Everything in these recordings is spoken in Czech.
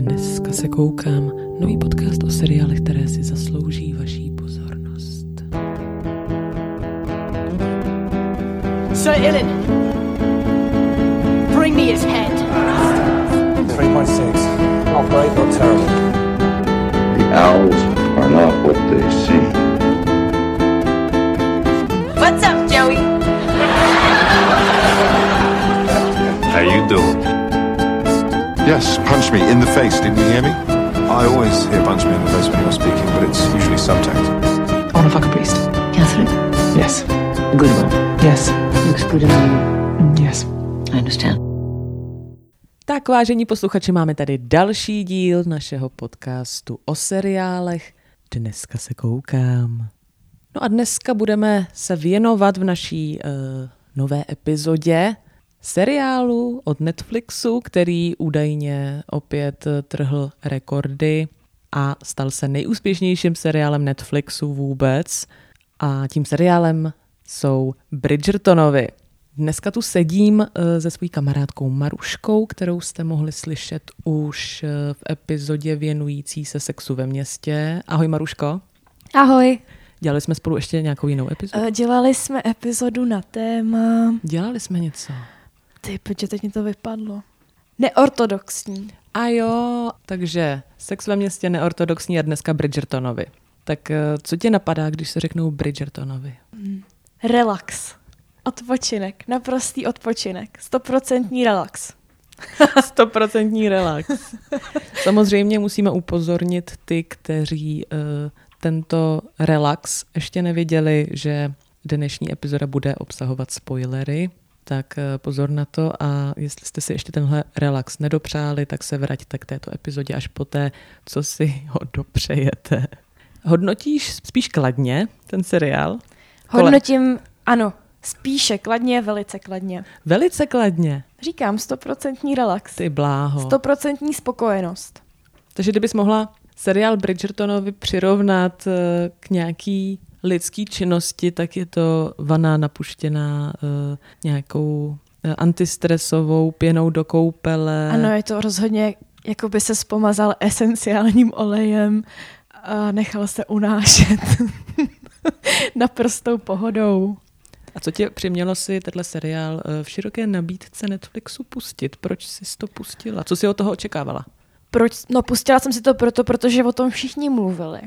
Dneska se koukám. Nový podcast o seriálech, které si zaslouží vaší pozornost. Sir Ilan, bring me his head. 3.6. Not great, not terrible. The owls are not what they seem. What's up, Joey? How you doing? Yes, punch me in the face. Didn't you hear me? I always hear punch me in the face when you're speaking, but it's usually subtext. I want to fuck a priest. Catherine, Yes. a good one. Yes. Looks good on you. Yes. I understand. Tak, vážení posluchači, máme tady další díl našeho podcastu o seriálech. Dneska se koukám. No a dneska budeme se věnovat v naší uh, nové epizodě seriálu od Netflixu, který údajně opět trhl rekordy a stal se nejúspěšnějším seriálem Netflixu vůbec. A tím seriálem jsou Bridgertonovi. Dneska tu sedím eh, se svojí kamarádkou Maruškou, kterou jste mohli slyšet už eh, v epizodě věnující se sexu ve městě. Ahoj Maruško. Ahoj. Dělali jsme spolu ještě nějakou jinou epizodu? Eh, Dělali jsme epizodu na téma... Dělali jsme něco. Ty, protože teď mi to vypadlo. Neortodoxní. A jo, takže sex ve městě neortodoxní a dneska Bridgertonovi. Tak eh, co tě napadá, když se řeknou Bridgertonovi? Relax. Odpočinek. Naprostý odpočinek. Stoprocentní relax. Stoprocentní relax. Samozřejmě musíme upozornit ty, kteří uh, tento relax ještě neviděli, že dnešní epizoda bude obsahovat spoilery, tak uh, pozor na to a jestli jste si ještě tenhle relax nedopřáli, tak se vraťte k této epizodě až poté, co si ho dopřejete. Hodnotíš spíš kladně ten seriál? Kole- Hodnotím, ano, spíše kladně, velice kladně. Velice kladně. Říkám, stoprocentní relax. Ty bláho. Stoprocentní spokojenost. Takže kdybys mohla seriál Bridgertonovi přirovnat eh, k nějaký lidský činnosti, tak je to vana napuštěná eh, nějakou eh, antistresovou pěnou do koupele. Ano, je to rozhodně, jako by se spomazal esenciálním olejem a nechal se unášet naprostou pohodou. A co tě přimělo si tenhle seriál eh, v široké nabídce Netflixu pustit? Proč jsi to pustila? Co jsi od toho očekávala? Proč? No pustila jsem si to proto, protože o tom všichni mluvili.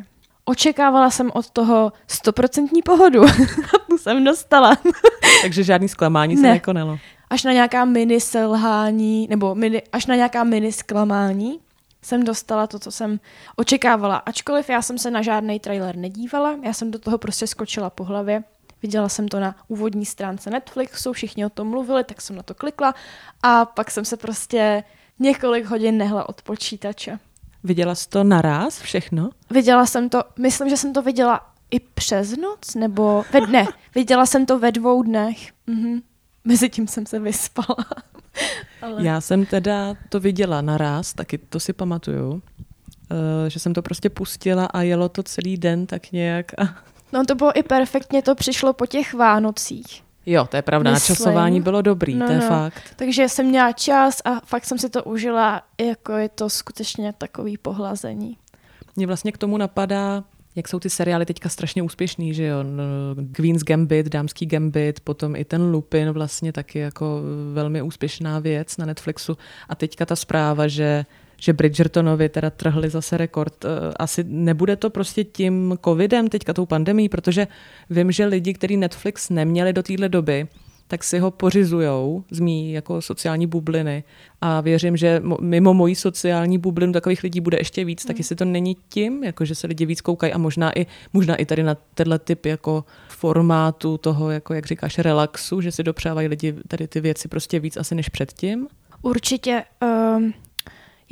Očekávala jsem od toho stoprocentní pohodu. A tu jsem dostala. Takže žádný zklamání se Ne. nekonalo. Až na nějaká mini selhání, nebo mini, až na nějaká mini zklamání jsem dostala to, co jsem očekávala. Ačkoliv já jsem se na žádný trailer nedívala, já jsem do toho prostě skočila po hlavě. Viděla jsem to na úvodní stránce Netflixu, všichni o tom mluvili, tak jsem na to klikla a pak jsem se prostě několik hodin nehla od počítače. Viděla jsi to naraz všechno? Viděla jsem to, myslím, že jsem to viděla i přes noc, nebo ve dne. Viděla jsem to ve dvou dnech. Mhm. Mezitím jsem se vyspala. Ale... Já jsem teda to viděla naraz, taky to si pamatuju, eh, že jsem to prostě pustila a jelo to celý den tak nějak. A... No to bylo i perfektně, to přišlo po těch Vánocích. Jo, to je pravda, Myslím. načasování bylo dobrý, No, to je no. fakt. Takže jsem měla čas a fakt jsem si to užila, jako je to skutečně takový pohlazení. Mě vlastně k tomu napadá, jak jsou ty seriály teďka strašně úspěšný, že jo, no, Queen's Gambit, Dámský Gambit, potom i ten Lupin vlastně taky jako velmi úspěšná věc na Netflixu a teďka ta zpráva, že že Bridgertonovi teda trhli zase rekord. Eh, Asi nebude to prostě tím covidem, teďka tou pandemí, protože vím, že lidi, kteří Netflix neměli do téhle doby, tak si ho pořizujou z mý jako sociální bubliny a věřím, že mo- mimo mojí sociální bublinu takových lidí bude ještě víc, tak jestli to není tím, jako že se lidi víc koukají a možná i, možná i tady na tenhle typ jako formátu toho, jako jak říkáš, relaxu, že si dopřávají lidi tady ty věci prostě víc asi než předtím. Určitě um,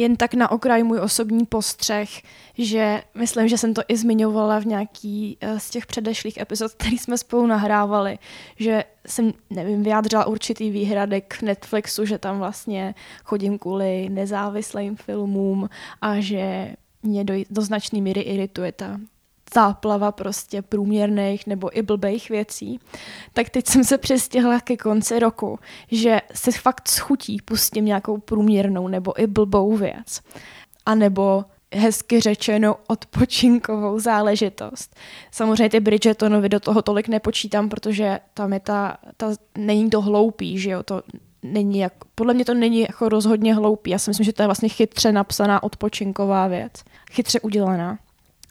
jen tak na okraj můj osobní postřeh, že myslím, že jsem to i zmiňovala v nějaký uh, z těch předešlých epizod, který jsme spolu nahrávali, že jsem, nevím, vyjádřila určitý výhrady k Netflixu, že tam vlastně chodím kvůli nezávislým filmům a že mě do, do značné míry irituje ta záplava prostě průměrných nebo i blbejch věcí, tak teď jsem se přestěhla ke konci roku, že se fakt schutí pustím nějakou průměrnou nebo i blbou věc. anebo hezky řečeno odpočinkovou záležitost. Samozřejmě ty Bridgetonovi do toho tolik nepočítám, protože tam je ta, ta není to hloupý, že jo, to není jak, podle mě to není jako rozhodně hloupý. Já si myslím, že to je vlastně chytře napsaná odpočinková věc. Chytře udělaná.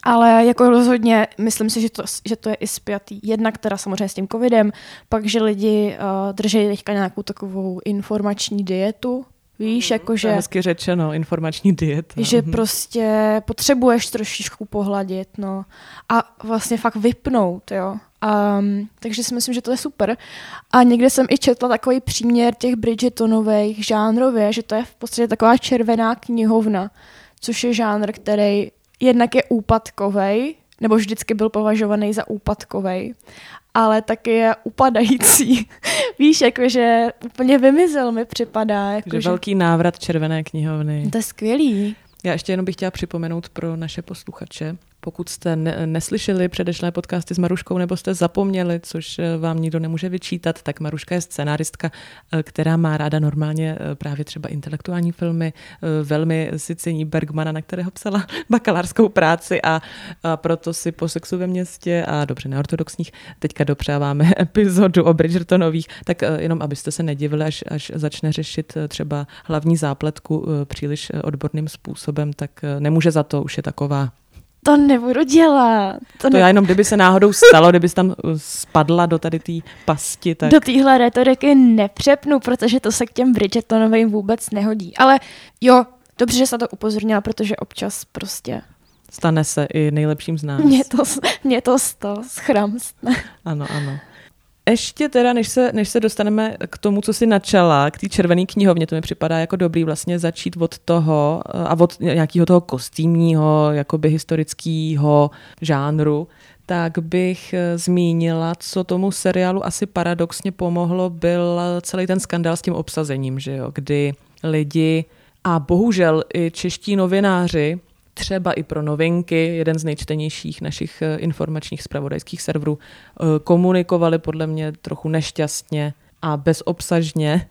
Ale jako rozhodně myslím si, že to, že to je i spjatý. Jednak teda samozřejmě s tím covidem, pak, že lidi uh, drží teďka nějakou takovou informační dietu, Víš, jakože... To je hezky řečeno, informační dieta. Že prostě potřebuješ trošičku pohladit, no. A vlastně fakt vypnout, jo. Um, takže si myslím, že to je super. A někde jsem i četla takový příměr těch Bridgetonových žánrově, že to je v podstatě taková červená knihovna, což je žánr, který jednak je úpadkovej, nebo vždycky byl považovaný za úpadkovej, ale taky je upadající. Víš, jakože úplně vymizel mi připadá. Jako, že velký návrat červené knihovny. To je skvělý. Já ještě jenom bych chtěla připomenout pro naše posluchače, pokud jste ne- neslyšeli předešlé podcasty s Maruškou nebo jste zapomněli, což eh, vám nikdo nemůže vyčítat, tak Maruška je scenáristka, eh, která má ráda normálně eh, právě třeba intelektuální filmy. Velmi si cení Bergmana, na kterého psala bakalářskou práci a, a proto si po sexu ve městě a dobře neortodoxních teďka dopřáváme epizodu o Bridgertonových, tak jenom abyste se nedivili, až, až začne řešit třeba hlavní zápletku příliš odborným způsobem, tak nemůže za to, už je taková to nebudu dělat. To, to ne... já jenom, kdyby se náhodou stalo, kdyby tam uh, spadla do tady té pasti, tak... Do téhle retoriky nepřepnu, protože to se k těm Bridgetonovým vůbec nehodí. Ale jo, dobře, že se to upozornila, protože občas prostě... Stane se i nejlepším z nás. Mě to, mě to sto schramstne. Ano, ano. Ještě teda, než se, než se dostaneme k tomu, co si načala, k té červené knihovně, to mi připadá jako dobrý vlastně začít od toho a od nějakého toho kostýmního, jakoby historického žánru, tak bych eh, zmínila, co tomu seriálu asi paradoxně pomohlo, byl celý ten skandál s tím obsazením, že jo, kdy lidi a bohužel i čeští novináři třeba i pro novinky, jeden z nejčtenějších našich eh, informačních spravodajských serverů, eh, komunikovali podle mě trochu nešťastně a bezobsažně.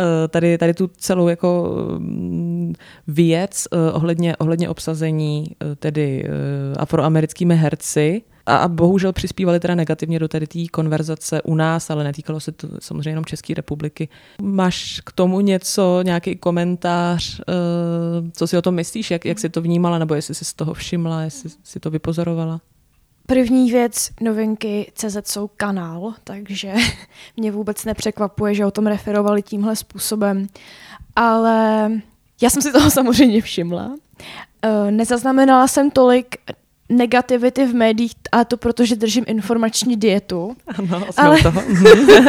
Eh, tady, tady tu celou jako mm, věc ohledně, ohledně obsazení tedy afroamerickými herci, a, a bohužel přispívali teda negativně do tady té konverzace u nás, ale netýkalo se to samozřejmě jenom České republiky. Máš k tomu něco, nějaký komentář, uh, co si o tom myslíš, jak, jak jsi to vnímala, nebo jestli jsi z toho všimla, jestli jsi to vypozorovala? První věc, novinky CZ jsou kanál, takže mě vůbec nepřekvapuje, že o tom referovali tímhle způsobem. Ale já jsem si toho samozřejmě všimla. Uh, nezaznamenala jsem tolik negativity v médiích, a to protože držím informační dietu. Ano, ale, toho.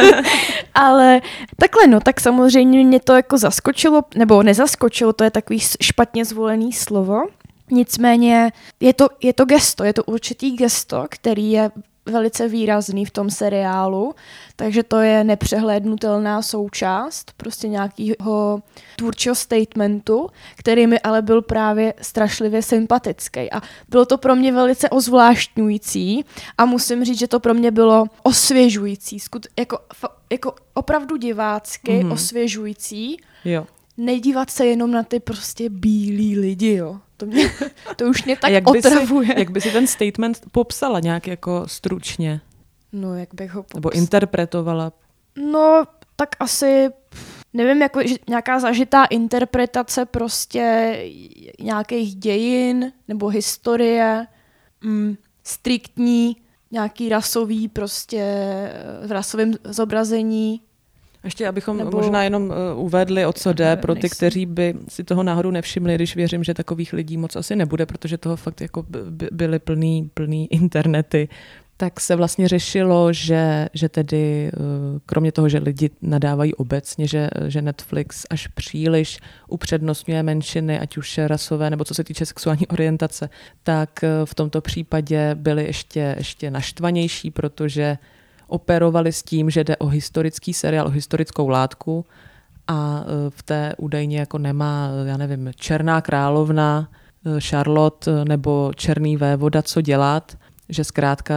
ale takhle, no, tak samozřejmě mě to jako zaskočilo, nebo nezaskočilo, to je takový špatně zvolený slovo. Nicméně je to, je to gesto, je to určitý gesto, který je velice výrazný v tom seriálu, takže to je nepřehlédnutelná součást prostě nějakého tvůrčího statementu, který mi ale byl právě strašlivě sympatický. A bylo to pro mě velice ozvláštňující a musím říct, že to pro mě bylo osvěžující, skut, jako, jako opravdu divácky mm-hmm. osvěžující. Jo. Nedívat se jenom na ty prostě bílí lidi, jo. To, mě, to už mě tak jak otravuje. Si, jak by si ten statement popsala nějak jako stručně? No, jak bych ho popsala? Nebo interpretovala? No, tak asi, nevím, jako že nějaká zažitá interpretace prostě nějakých dějin nebo historie, mm, striktní, nějaký rasový prostě v rasovém zobrazení ještě abychom Nebo... možná jenom uh, uvedli, o co jde, pro ty, kteří by si toho náhodou nevšimli, když věřím, že takových lidí moc asi nebude, protože toho fakt jako by, byly plný, plný internety, tak se vlastně řešilo, že, že tedy uh, kromě toho, že lidi nadávají obecně, že, že Netflix až příliš upřednostňuje menšiny, ať už rasové nebo co se týče sexuální orientace, tak uh, v tomto případě byli ještě, ještě naštvanější, protože operovali s tím, že jde o historický seriál, o historickou látku a e, v té údajně jako nemá, já nevím, Černá královna, e, Charlotte e, nebo Černý vévoda co dělat, že zkrátka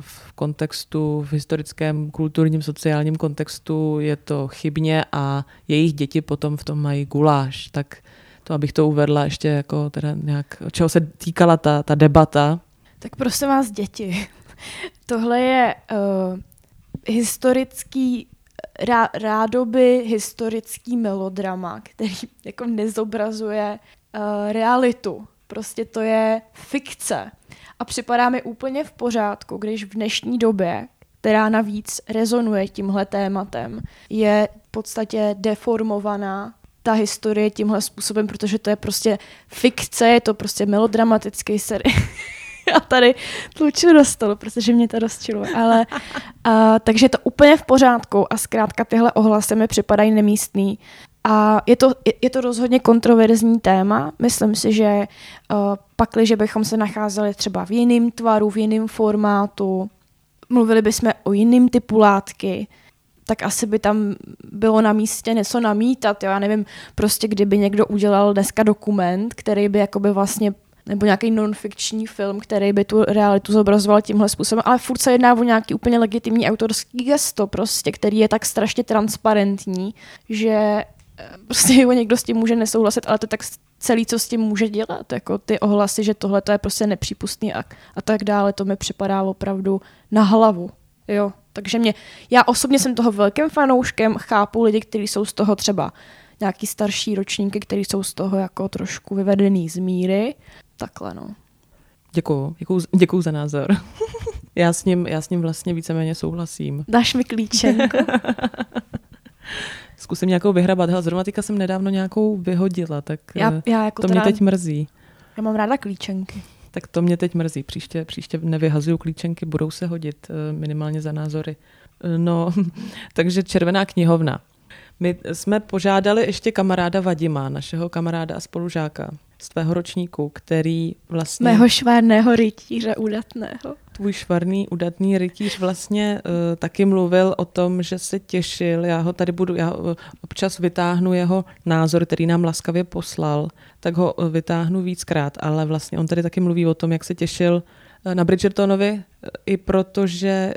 v kontextu, v historickém, kulturním, sociálním kontextu je to chybně a jejich děti potom v tom mají guláš. Tak To, abych to uvedla ještě jako teda nějak, čeho se týkala ta, ta debata. Tak prosím vás, děti. Tohle je uh, historický, rá, rádoby historický melodrama, který jako nezobrazuje uh, realitu. Prostě to je fikce. A připadá mi úplně v pořádku, když v dnešní době, která navíc rezonuje tímhle tématem, je v podstatě deformovaná ta historie tímhle způsobem, protože to je prostě fikce, je to prostě melodramatický seriál. Já tady tluču do stolu, protože mě to rozčiluje. Ale, a, takže je to úplně v pořádku a zkrátka tyhle ohlasy mi připadají nemístný. A je to, je, je to rozhodně kontroverzní téma. Myslím si, že uh, pakli, že bychom se nacházeli třeba v jiném tvaru, v jiném formátu, mluvili bychom o jiném typu látky, tak asi by tam bylo na místě něco namítat. Jo? Já nevím, prostě kdyby někdo udělal dneska dokument, který by jakoby vlastně nebo nějaký non-fikční film, který by tu realitu zobrazoval tímhle způsobem, ale furt se jedná o nějaký úplně legitimní autorský gesto, prostě, který je tak strašně transparentní, že eh, prostě jo, někdo s tím může nesouhlasit, ale to je tak celý, co s tím může dělat, jako ty ohlasy, že tohle to je prostě nepřípustný a, a tak dále, to mi připadá opravdu na hlavu, jo. Takže mě, já osobně jsem toho velkým fanouškem, chápu lidi, kteří jsou z toho třeba nějaký starší ročníky, kteří jsou z toho jako trošku vyvedený z míry. Takhle, no. Děkuju, děkuju, děkuju za názor. já, s ním, já s ním vlastně víceméně souhlasím. Dáš mi klíčenko. Zkusím nějakou vyhrabat. Hele, zrovna teďka jsem nedávno nějakou vyhodila, tak já, eh, já jako to mě teď mrzí. Já mám ráda klíčenky. Tak to mě teď mrzí. Příště, příště nevyhazuju klíčenky, budou se hodit eh, minimálně za názory. Eh, No, takže Červená knihovna. My jsme požádali ještě kamaráda Vadima, našeho kamaráda a spolužáka z tvého ročníku, který vlastně... Mého švárného rytíře udatného. Tvůj švarný, udatný rytíř vlastně uh, taky mluvil o tom, že se těšil, já ho tady budu, já uh, občas vytáhnu jeho názor, který nám laskavě poslal, tak ho uh, vytáhnu víckrát, ale vlastně on tady taky mluví o tom, jak se těšil na Bridgertonovi, i protože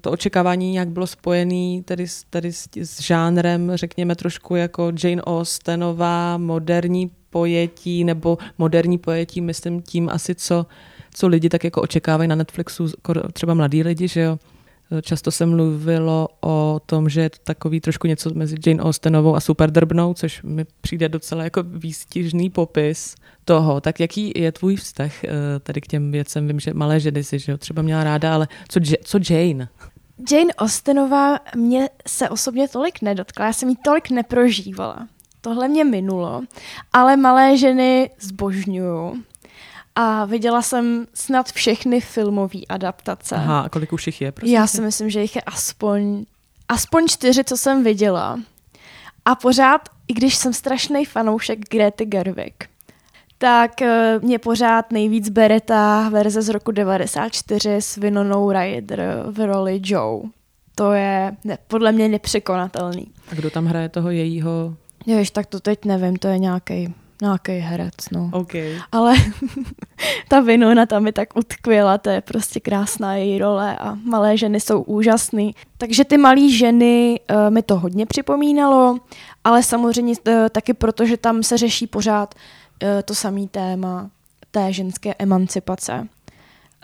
to očekávání nějak bylo spojené tady, tady s, s žánrem, řekněme trošku jako Jane Austenová, moderní pojetí, nebo moderní pojetí, myslím tím asi, co, co lidi tak jako očekávají na Netflixu, třeba mladí lidi, že jo. Často se mluvilo o tom, že je to takový trošku něco mezi Jane Austenovou a Superdrbnou, což mi přijde docela jako výstižný popis toho. Tak jaký je tvůj vztah tady k těm věcem? Vím, že malé ženy si že jo, třeba měla ráda, ale co, co Jane? Jane Austenová mě se osobně tolik nedotkla, já jsem ji tolik neprožívala. Tohle mě minulo, ale malé ženy zbožňuju. A viděla jsem snad všechny filmové adaptace. Aha, a kolik už jich je? Prosím? Já si myslím, že jich je aspoň, aspoň čtyři, co jsem viděla. A pořád, i když jsem strašný fanoušek Grety Gerwig, tak mě pořád nejvíc bere ta verze z roku 94 s Vinonou Ryder v roli Joe. To je ne, podle mě nepřekonatelný. A kdo tam hraje toho jejího Jež, tak to teď nevím, to je nějaký nějaký herec, no. Okay. Ale ta Vinona tam je tak utkvěla, to je prostě krásná její role a malé ženy jsou úžasný. Takže ty malé ženy uh, mi to hodně připomínalo, ale samozřejmě uh, taky proto, že tam se řeší pořád uh, to samé téma té ženské emancipace.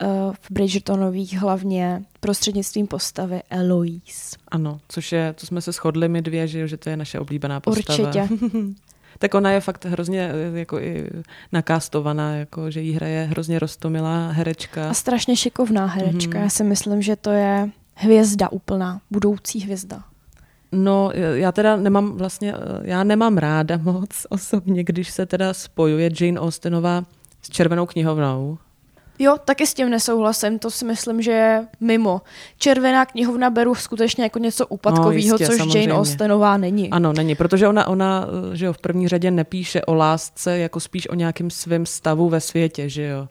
Uh, v Bridgertonových hlavně prostřednictvím postavy Eloise. Ano, což je, to jsme se shodli my dvě, že, že to je naše oblíbená postava. Určitě. tak ona je fakt hrozně jako i nakástovaná, jako, že jí hraje hrozně rostomilá herečka. A strašně šikovná herečka. Mm-hmm. Já si myslím, že to je hvězda úplná, budoucí hvězda. No, já teda nemám vlastně, já nemám ráda moc osobně, když se teda spojuje Jane Austenová s Červenou knihovnou, Jo, taky s tím nesouhlasím, to si myslím, že je mimo. Červená knihovna beru skutečně jako něco úpadkového, no, což samozřejmě. Jane Austenová není. Ano, není, protože ona, ona že jo, v první řadě nepíše o lásce, jako spíš o nějakém svém stavu ve světě, že jo.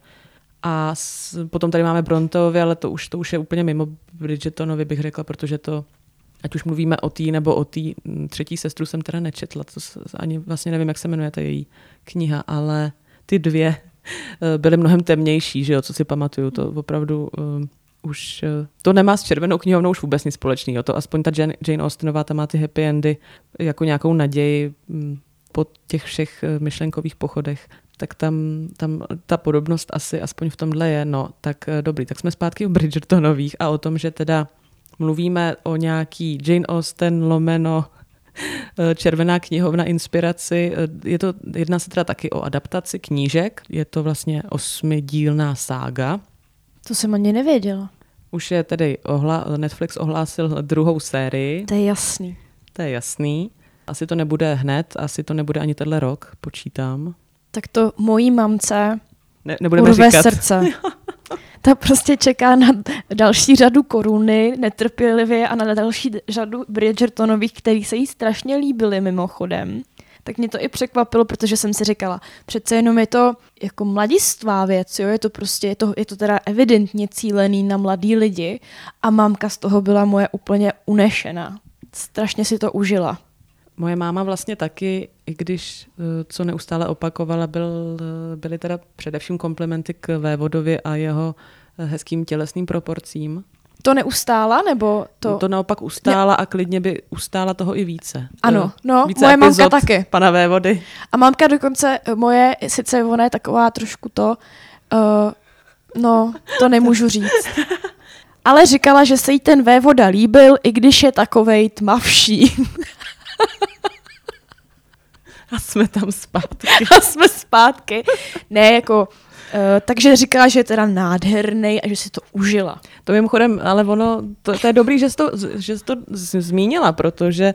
A s, potom tady máme Bronteovi, ale to už, to už je úplně mimo Bridgetonovi, bych řekla, protože to, ať už mluvíme o tý nebo o tý třetí sestru jsem teda nečetla, to ani vlastně nevím, jak se jmenuje ta její kniha, ale ty dvě byly mnohem temnější, že jo, co si pamatuju, to opravdu uh, už, uh, to nemá s červenou knihovnou už vůbec nic společného, to aspoň ta Jane, Jane Austenová tam má ty happy endy jako nějakou naději, um, po těch všech eh, myšlenkových pochodech, tak tam, tam ta podobnost asi aspoň v tomhle je. No, tak eh, dobrý, tak jsme zpátky u Bridgertonových a o tom, že teda mluvíme o nějaký Jane Austen lomeno eh, Červená knihovna inspiraci. Je to, jedná se teda taky o adaptaci knížek. Je to vlastně osmidílná sága. To jsem ani nevěděla. Už je tedy ohla, Netflix ohlásil druhou sérii. To je jasný. To je jasný. Asi to nebude hned, asi to nebude ani tenhle rok, počítám. Tak to mojí mamce Ne, nebudeme urve říkat. srdce. Ta prostě čeká na další řadu koruny, netrpělivě a na další řadu Bridgertonových, který se jí strašně líbily mimochodem. Tak mě to i překvapilo, protože jsem si říkala, přece jenom je to jako mladistvá věc, jo? je to prostě, je to, je to teda evidentně cílený na mladý lidi a mámka z toho byla moje úplně unešená. Strašně si to užila. Moje máma vlastně taky, i když eh, co neustále opakovala, byl, eh, byly teda především komplimenty k Vévodovi a jeho eh, hezkým tělesným proporcím. To neustála, nebo to... To, to naopak ustála a klidně by ustála toho i více. Ano, no, více moje mamka taky. Pana Vévody. A mámka dokonce moje, sice ona je taková trošku to, uh, no, to nemůžu říct. Ale říkala, že se jí ten vévoda líbil, i když je takovej tmavší. A jsme tam zpátky. A jsme zpátky. Ne, jako, uh, takže říkala, že je teda nádherný a že si to užila. To mimochodem, ale ono, to, to je dobrý, že jsi to, že jsi to zmínila, protože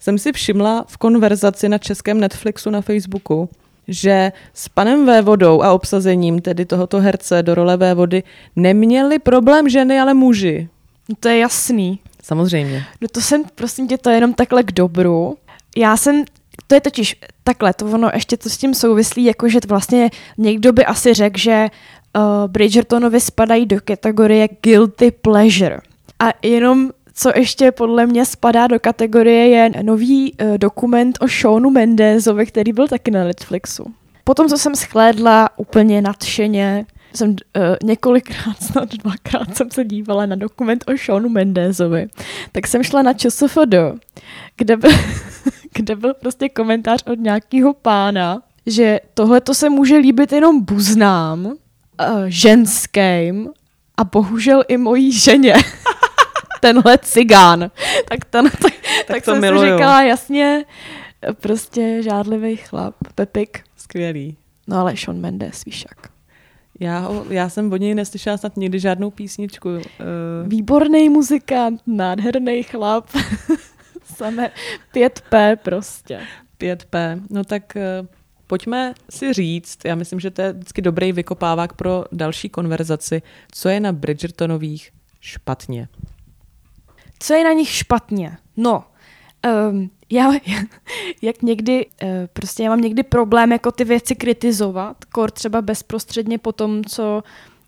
jsem si všimla v konverzaci na českém Netflixu na Facebooku, že s panem Vévodou a obsazením tedy tohoto herce do role Vévody neměli problém ženy, ale muži. No to je jasný. Samozřejmě. No to jsem, prosím tě, to je jenom takhle k dobru. Já jsem, to je totiž takhle, to ono ještě to s tím souvislí, jakože vlastně někdo by asi řekl, že uh, Bridgertonovi spadají do kategorie guilty pleasure. A jenom co ještě podle mě spadá do kategorie je nový uh, dokument o Seanu Mendezovi, který byl taky na Netflixu. Potom, co jsem schlédla úplně nadšeně, jsem uh, několikrát, snad dvakrát jsem se dívala na dokument o Seanu Mendezovi, tak jsem šla na ČSFD, kde byl, kde byl prostě komentář od nějakého pána, že tohle to se může líbit jenom buznám, uh, ženským a bohužel i mojí ženě. Tenhle cigán. Tak, ten, tak, tak, tak to jsem miluju. si říkala, jasně, prostě žádlivý chlap, Pepik. Skvělý. No ale Sean Mendes, víš jak. Já, ho, já jsem od něj neslyšela snad nikdy žádnou písničku. Uh, Výborný muzikant, nádherný chlap. Samé 5P prostě. 5P. No tak eh, pojďme si říct, já myslím, že to je vždycky dobrý vykopávák pro další konverzaci, co je na Bridgertonových špatně. Co je na nich špatně? No, um, já, jak někdy, uh, prostě já mám někdy problém jako ty věci kritizovat, kor třeba bezprostředně po tom, co,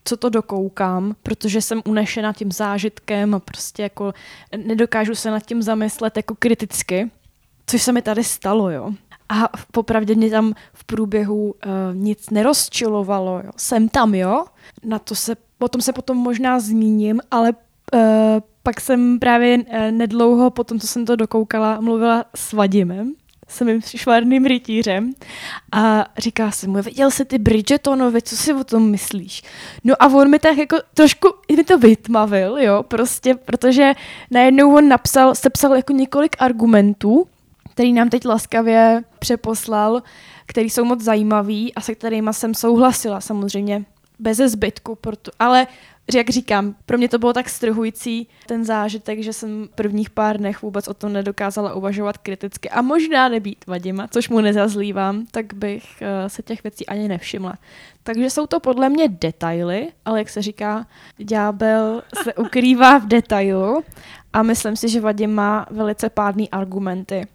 co to dokoukám, protože jsem unešena tím zážitkem a prostě jako nedokážu se nad tím zamyslet jako kriticky, což se mi tady stalo, jo. A popravdě mě tam v průběhu uh, nic nerozčilovalo, jo. Jsem tam, jo. Na to se, potom se potom možná zmíním, ale uh, pak jsem právě uh, nedlouho po tom, co jsem to dokoukala, mluvila s Vadimem, s mým švarným rytířem a říká se mu, viděl jsi ty Bridgetonovi, co si o tom myslíš? No a on mi tak jako trošku mi to vytmavil, jo, prostě, protože najednou on napsal, sepsal jako několik argumentů, který nám teď laskavě přeposlal, který jsou moc zajímavý a se kterými jsem souhlasila samozřejmě bez zbytku, proto, ale jak říkám, pro mě to bylo tak strhující ten zážitek, že jsem prvních pár dnech vůbec o tom nedokázala uvažovat kriticky a možná nebýt Vadima, což mu nezazlívám, tak bych uh, se těch věcí ani nevšimla. Takže jsou to podle mě detaily, ale jak se říká, ďábel se ukrývá v detailu a myslím si, že Vadim má velice pádný argumenty.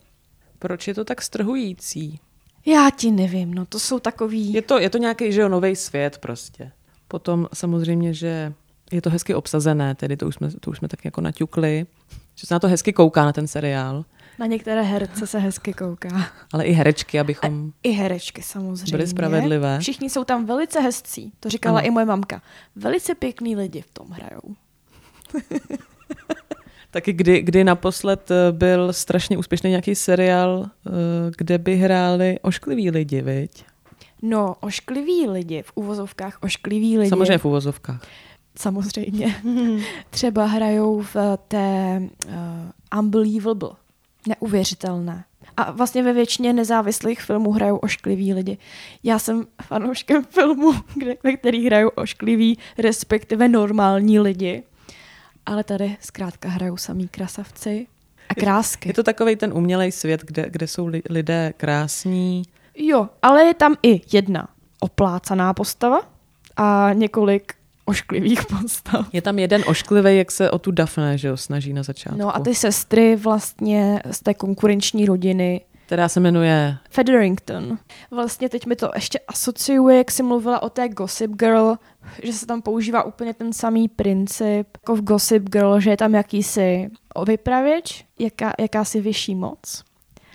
Proč je to tak strhující? Já ti nevím, no to jsou takový... Je to, je to nějaký, že jo, nový svět prostě. Potom samozřejmě, že je to hezky obsazené, tedy to už jsme, to už jsme tak jako naťukli, že se na to hezky kouká na ten seriál, Na některé herce se hezky kouká. ale i herečky, abychom... I herečky samozřejmě. Byly spravedlivé. Všichni jsou tam velice hezcí, to říkala Ano. i moje mamka. Velice pěkný lidi v tom hrajou. Taky kdy, kdy naposled eh, byl strašně úspěšný nějaký seriál, eh, kde by hráli oškliví lidi, viď? No, oškliví lidi, v uvozovkách oškliví lidi. Samozřejmě v uvozovkách. Samozřejmě. Třeba hrajou v té uh, Unbelievable. Neuvěřitelné. A vlastně ve většině nezávislých filmů hrajou oškliví lidi. Já jsem fanouškem filmu, kde, ve kterých hrajou oškliví, respektive normální lidi. Ale tady zkrátka hrajou samý krasavci a krásky. Je to takový ten umělej svět, kde, kde jsou li, lidé krásní. Jo, ale je tam i jedna oplácaná postava a několik ošklivých postav. Je tam jeden ošklivý, jak se o tu Daphne že jo, snaží na začátku. No a ty sestry vlastně z té konkurenční rodiny Která se jmenuje... Featherington. Vlastně teď mi to ještě asociuje, jak jsi mluvila o té Gossip Girl, že se tam používá úplně ten samý princip, jako v Gossip Girl, že je tam jakýsi vypravěč, jaká, jakási vyšší moc.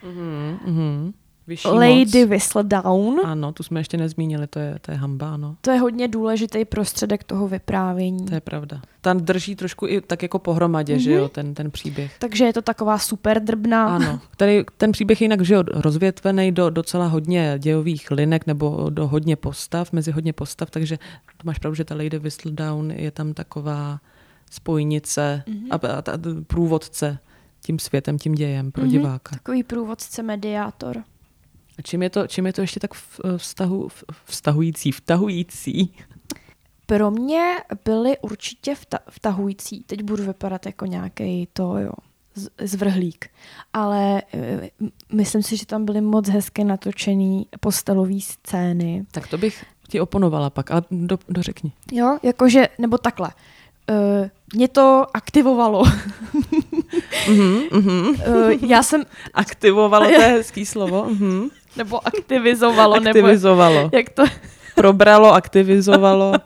Mhm. Vyšší Lady moc. Whistledown. Ano, tu jsme ještě nezmínili, to je, to je hamba, ano. To je hodně důležitý prostředek toho vyprávění. To je pravda. Tam drží trošku i tak jako pohromadě, že jo, ten, ten příběh. Takže je to taková super drbná. Ano, který, ten příběh je jinak že jo, rozvětvený do docela hodně dějových linek nebo do hodně postav, mezi hodně postav, takže to máš pravdu, že ta Lady Whistledown je tam taková spojnice mm-hmm. a, a, a průvodce tím světem, tím dějem pro mm-hmm. diváka. Takový průvodce mediátor. A čím je to, čím je to ještě tak v- vztahu, vztahující, vtahující? Pro mě byly určitě vta- vtahující. Teď budu vypadat jako nějaký to, jo, zvrhlík. Ale eh, myslím si, že tam byly moc hezky natočený postelové scény. Tak to bych ti oponovala pak, ale do, dořekni. Jo, jakože, nebo takhle. Uh, mě to aktivovalo. Mm-hmm, mm-hmm. Uh, já jsem, Aktivovalo, to je hezký slovo. Mm-hmm. Nebo aktivizovalo, nebo Aktivizovalo. jak to, Probralo, aktivizovalo.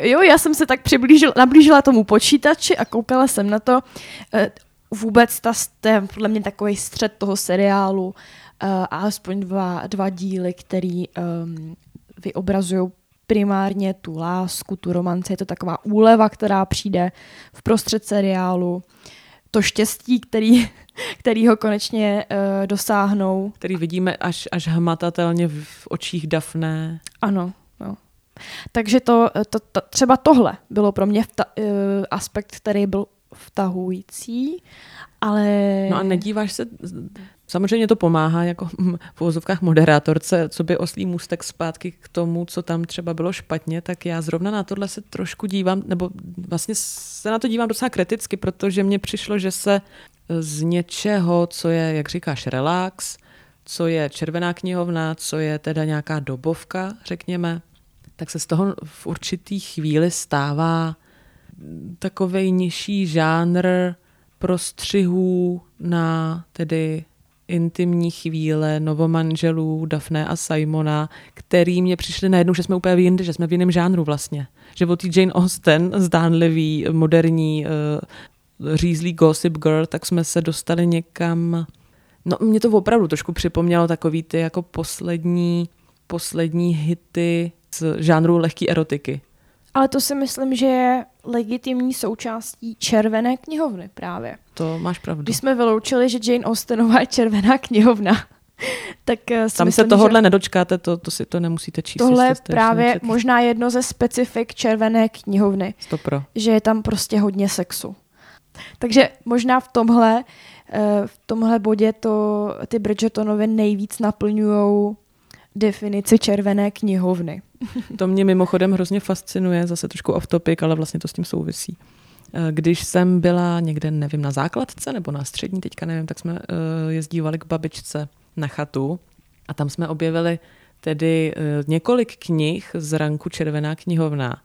Jo, já jsem se tak přiblížila, nablížila tomu počítači a koukala jsem na to. Eh, Vůbec ta, to je podle mě takový střed toho seriálu eh, a alespoň dva, dva díly, který um, vyobrazují primárně tu lásku, tu romanci. Je to taková úleva, která přijde v prostřed seriálu. To štěstí, který, který ho konečně uh, dosáhnou. který vidíme až, až hmatatelně v očích Dafne. Ano, no. Takže to, to, to, třeba tohle bylo pro mě vta, uh, aspekt, který byl vtahující, ale... No a nedíváš se, samozřejmě to pomáhá jako v uvozovkách moderátorce, co by oslý můstek zpátky k tomu, co tam třeba bylo špatně, tak já zrovna na tohle se trošku dívám, nebo vlastně se na to dívám docela kriticky, protože mně přišlo, že se z něčeho, co je, jak říkáš, relax, co je červená knihovna, co je teda nějaká dobovka, řekněme, tak se z toho v určitý chvíli stává takovej nižší žánr prostřihů na tedy intimní chvíle novomanželů Daphne a Simona, který mě přišli najednou, že jsme úplně jinde, že jsme v jiném žánru vlastně. Že té Jane Austen, zdánlivý, moderní, uh, řízlý gossip girl, tak jsme se dostali někam... No, mě to opravdu trošku připomnělo takový ty jako poslední, poslední hity z žánru lehký erotiky. Ale to si myslím, že je legitimní součástí červené knihovny právě. To máš pravdu. Když jsme vyloučili, že Jane Austenová je červená knihovna, tak eh, si Tam myslím, se tohohle že nedočkáte, to, to si to nemusíte číst. tohle je právě nečetli. možná jedno ze specifik červené knihovny. Stopro. že je tam prostě hodně sexu. Takže možná v tomhle, eh, v tomhle bodě to ty Bridgertonovy nejvíc naplňují definici červené knihovny. To mě mimochodem hrozně fascinuje, zase trošku off topic, ale vlastně to s tím souvisí. Eh, Když jsem byla někde, nevím, na základce nebo na střední, teďka nevím, tak jsme uh, jezdívali k babičce na chatu a tam jsme objevili tedy uh, několik knih z ranku Červená knihovna.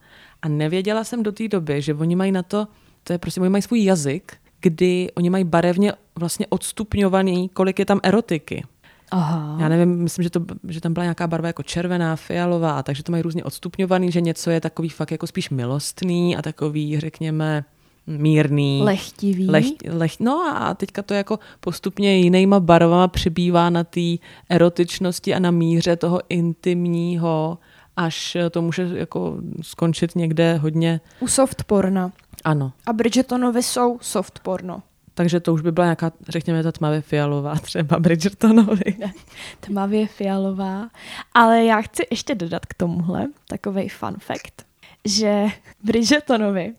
A nevěděla jsem do té doby, že oni mají na to, to je prostě, oni mají svůj jazyk, kdy oni mají barevně vlastně odstupňovaný, kolik je tam erotiky. Aha. Já nevím, myslím, že, to, že tam byla nějaká barva jako červená, fialová, takže to mají různě odstupňovaný, že něco je takový fakt jako spíš milostný a takový, řekněme, mírný. Lechtivý. Lech, lech, no a teďka to jako postupně jinýma barvama přibývá na té erotičnosti a na míře toho intimního až to může jako skončit někde hodně, U soft porna. ano. A Bridgertonovi jsou soft porno. Takže to už by byla nějaká, řekněme, ta tmavě fialová třeba Bridgertonovi. Tmavě fialová. Ale já chci ještě dodat k tomuhle takový fun fact, že Bridgertonovi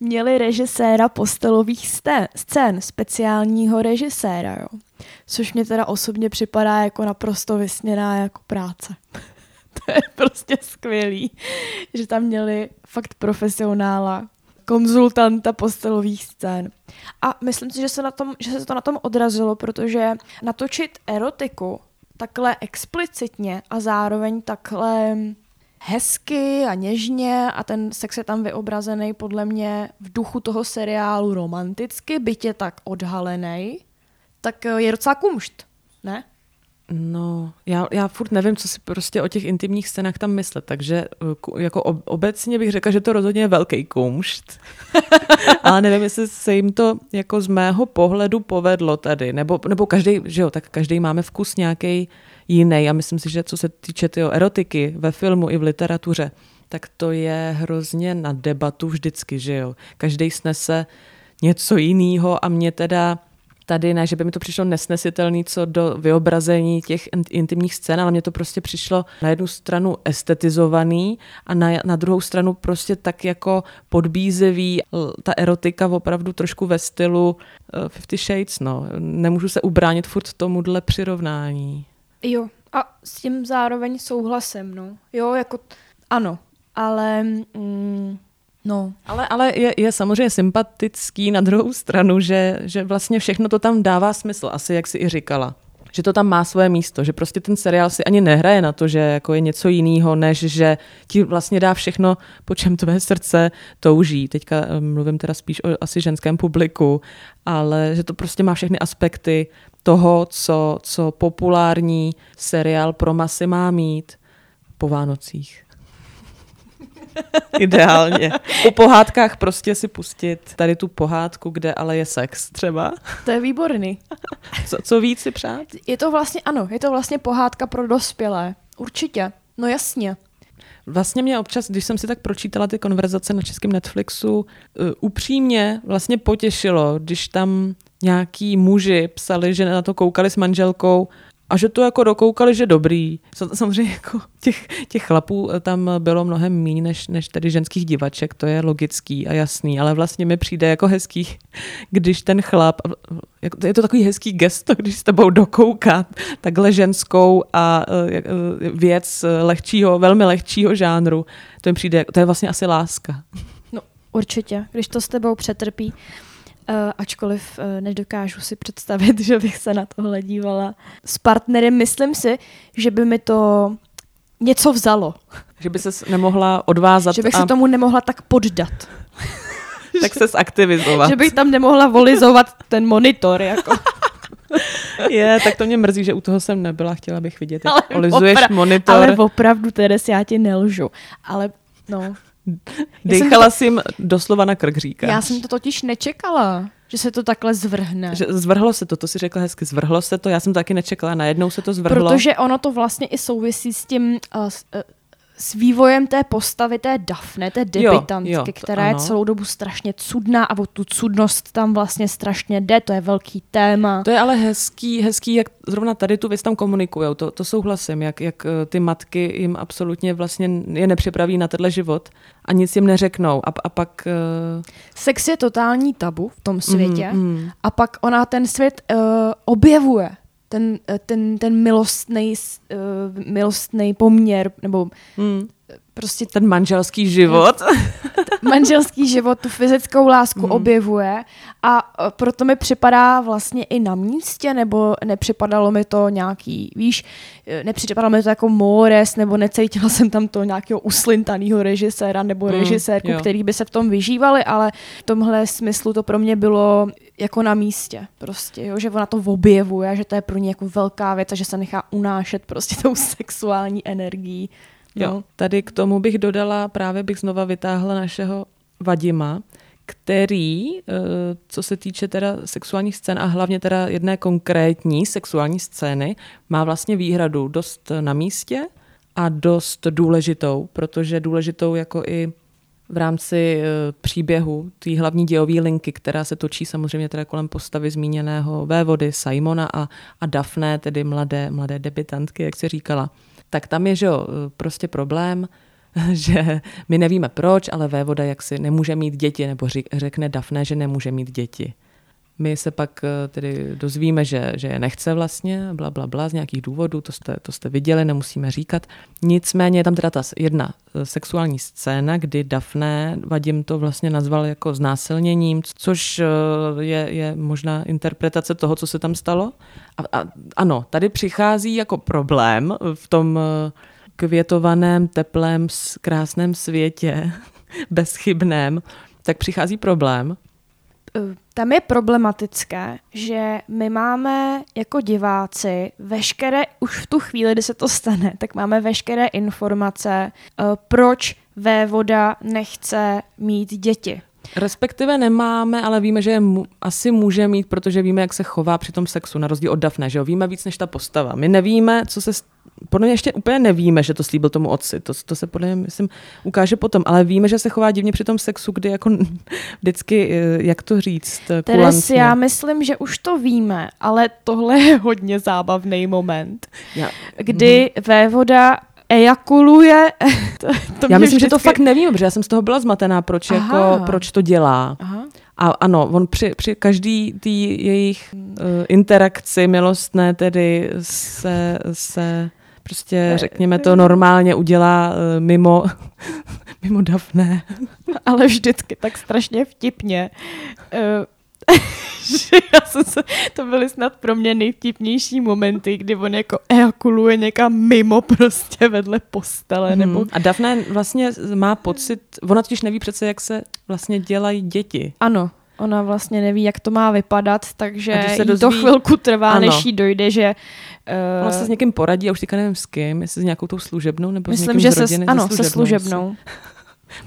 měli režiséra postelových scén, speciálního režiséra, jo. Což mě teda osobně připadá jako naprosto vysněná jako práce. to je prostě skvělý, že tam měli fakt profesionála, konzultanta postelových scén. A myslím si, že se, na tom, že se to na tom odrazilo, protože natočit erotiku takhle explicitně a zároveň takhle hezky a něžně a ten sex je tam vyobrazený podle mě v duchu toho seriálu romanticky, je tak odhalený, tak je docela kumšt, ne? No, já, já furt nevím, co si prostě o těch intimních scénách tam myslet, takže eh, jako ob, obecně bych řekla, že to rozhodně je velký kumšt. Ale nevím, jestli se jim to jako z mého pohledu povedlo tady, nebo, nebo každý, že jo, tak každý máme vkus nějaký jiný a myslím si, že co se týče tyho erotiky ve filmu i v literatuře, tak to je hrozně na debatu vždycky, že jo. Každý snese něco jiného a mě teda tady ne, že by mi to přišlo nesnesitelný co do vyobrazení těch in- intimních scén, ale mně to prostě přišlo na jednu stranu estetizovaný a na, na druhou stranu prostě tak jako podbízevý. Ta erotika opravdu trošku ve stylu uh, Fifty Shades, no. Nemůžu se ubránit furt tomuhle přirovnání. Jo, a s tím zároveň souhlasem, no. Jo, jako, t- ano, ale, mm, no, Ale, ale je, je samozřejmě sympatický na druhou stranu, že, že vlastně všechno to tam dává smysl, asi jak si i říkala. Že to tam má svoje místo, že prostě ten seriál si ani nehraje na to, že jako je něco jiného, než že ti vlastně dá všechno, po čem tvé srdce touží. Teďka eh, mluvím teda spíš o asi ženském publiku, ale že to prostě má všechny aspekty toho, co, co populární seriál pro masy má mít po Vánocích. Ideálně. Po pohádkách prostě si pustit tady tu pohádku, kde ale je sex třeba. to je výborný. Co, co víc si přát? Je to vlastně, ano, je to vlastně pohádka pro dospělé. Určitě. No jasně. Vlastně mě občas, když jsem si tak pročítala ty konverzace na českém Netflixu, uh, upřímně vlastně potěšilo, když tam nějaký muži psali, že na to koukali s manželkou a že to jako dokoukali, že dobrý. Sa- Samozřejmě jako těch, těch chlapů eh, tam bylo mnohem méně než, než tady ženských divaček, to je logický a jasný, ale vlastně mi přijde jako hezký, když ten chlap, jako- je to takový hezký gesto, když s tebou dokouká takhle ženskou a eh, eh, věc eh, lehčího, velmi lehčího žánru, to mi přijde, to je vlastně asi láska. No určitě, když to s tebou přetrpí. Uh, ačkoliv uh, nedokážu si představit, že bych se na tohle dívala s partnerem, myslím si, že by mi to něco vzalo. Že by se nemohla odvázat Že bych a se tomu nemohla tak poddat. tak se zaktivizovat. Že bych tam nemohla volizovat ten monitor. Jako. Je, tak to mě mrzí, že u toho jsem nebyla. Chtěla bych vidět, jak Ale olizuješ opra- monitor. Ale opravdu, Teres, já ti nelžu. Ale no, Dejchala jsi jim doslova na krk, říkáš. já jsem to totiž nečekala, že se to takhle zvrhne. Že zvrhlo se to, to si řekla hezky, zvrhlo se to, já jsem to taky nečekala, najednou se to zvrhlo. Protože ono to vlastně i souvisí s tím, uh, uh, s vývojem té postavy, té Dafne, té debitantky, jo, to která je ano. celou dobu strašně cudná a o tu cudnost tam vlastně strašně jde, to je velký téma. To je ale hezký, hezký, jak zrovna tady tu věc tam komunikujou, to, to souhlasím, jak, jak eh, ty matky jim absolutně vlastně je nepřipraví na tenhle život a nic jim neřeknou. A, a pak uh, Sex je totální tabu v tom světě mm. a pak ona ten svět uh, objevuje. Ten, eh, ten, ten milostný, uh, milostný poměr, nebo mm, prostě ten manželský život. manželský život, tu fyzickou lásku Mhm. mm. objevuje a eh, proto mi připadá vlastně i na místě, nebo nepřipadalo mi to nějaký, víš, eh, nepřipadalo mi to jako mores, nebo necítila jsem tam to nějakého uslintaného režiséra nebo Mm, mm, režisérku, jo. který by se v tom vyžívali, ale v tomhle smyslu to pro mě bylo jako na místě prostě, jo, že ona to objevuje, že to je pro ní jako velká věc a že se nechá unášet prostě tou sexuální energií. Jo, No. tady k tomu bych dodala, právě bych znova vytáhla našeho Vadima, který, eh, co se týče teda sexuálních scén a hlavně teda jedné konkrétní sexuální scény, má vlastně výhradu dost na místě a dost důležitou, protože důležitou jako i v rámci eh, příběhu, té hlavní dějové linky, která se točí samozřejmě teda kolem postavy zmíněného vévody Simona a, a Daphne, tedy mladé, mladé debitantky, jak se říkala. Tak tam je, že jo, eh, prostě problém, že my nevíme proč, ale vévoda jaksi nemůže mít děti, nebo řekne Daphne, že nemůže mít děti. My se pak eh, tedy dozvíme, že, že je nechce vlastně, bla, bla, bla, z nějakých důvodů, to jste, to jste viděli, nemusíme říkat. Nicméně je tam teda ta jedna eh, sexuální scéna, kdy Daphne, Vadim to vlastně nazval jako znásilněním, což eh, je, je možná interpretace toho, co se tam stalo. A, a ano, tady přichází jako problém v tom květovaném, teplém, krásném světě, bezchybném, tak přichází problém, tam je problematické, že my máme jako diváci veškeré, už v tu chvíli, kdy se to stane, tak máme veškeré informace, eh, proč vévoda nechce mít děti. Respektive nemáme, ale víme, že je mu, asi může mít, protože víme, jak se chová při tom sexu, na rozdíl od Dafne, že jo? Víme víc než ta postava. My nevíme, co se podle mě ještě úplně nevíme, že to slíbil tomu otci. To, to se podle mě, myslím, ukáže potom. Ale víme, že se chová divně při tom sexu, kdy jako vždycky, eh, jak to říct, Teres, já myslím, že už to víme, ale tohle je hodně zábavný moment, já. kdy mm-hmm. vévoda ejakuluje. to, to já myslím, vždycky... že to fakt nevím, protože já jsem z toho byla zmatená, proč, jako, proč to dělá. Aha. A ano, on při, při každý tý jejich uh, interakci milostné tedy se, se prostě řekněme to normálně udělá uh, mimo, mimo Dafne. Ale vždycky tak strašně vtipně. Uh, že já jsem se, to byly snad pro mě nejvtipnější momenty, kdy on jako ejakuluje někam mimo prostě vedle postele. Mm. Nebo... A Daphne vlastně má pocit, ona totiž neví přece, jak se vlastně dělají děti. Ano, ona vlastně neví, jak to má vypadat, takže se dozví... to chvilku trvá, ano. než jí dojde, že... Uh... Ona se s někým poradí, a už teďka nevím s kým, jestli s nějakou tou služebnou, nebo Myslím, s že se, rodiny, ano, se služebnou. Se služebnou.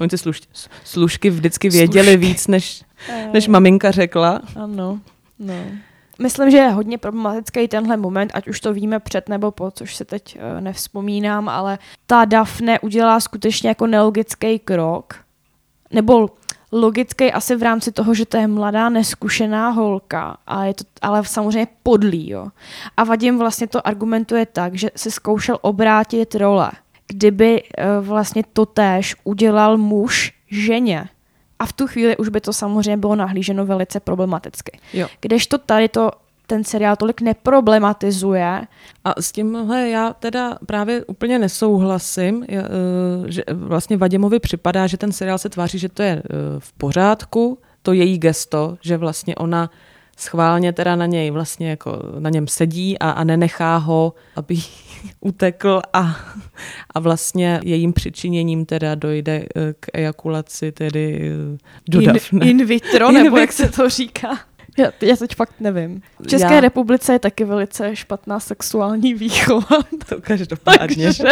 Oni ty služ, služky vždycky věděli Služky. víc, než, eh. než maminka řekla. Ano, no. Myslím, že je hodně problematický tenhle moment, ať už to víme před nebo po, což se teď uh, nevzpomínám, ale ta Daphne udělá skutečně jako nelogický krok, nebo logický asi v rámci toho, že to je mladá, neskušená holka, a je to, ale samozřejmě podlý, jo. A Vadim vlastně to argumentuje tak, že se zkoušel obrátit role kdyby uh, vlastně to též udělal muž ženě. A v tu chvíli už by to samozřejmě bylo nahlíženo velice problematicky. Jo. Kdežto tady to ten seriál tolik neproblematizuje. A s tímhle já teda právě úplně nesouhlasím, eh, že vlastně Vadimovi připadá, že ten seriál se tváří, že to je eh, v pořádku, to její gesto, že vlastně ona schválně teda na něj vlastně jako na něm sedí a, a nenechá ho, aby utekl a, a vlastně jejím přičiněním teda dojde eh, k ejakulaci tedy eh, do in, in vitro, nebo in jak se to říká. Já, já teď fakt nevím. V České já... republice je taky velice špatná sexuální výchova. To každopádně. takže,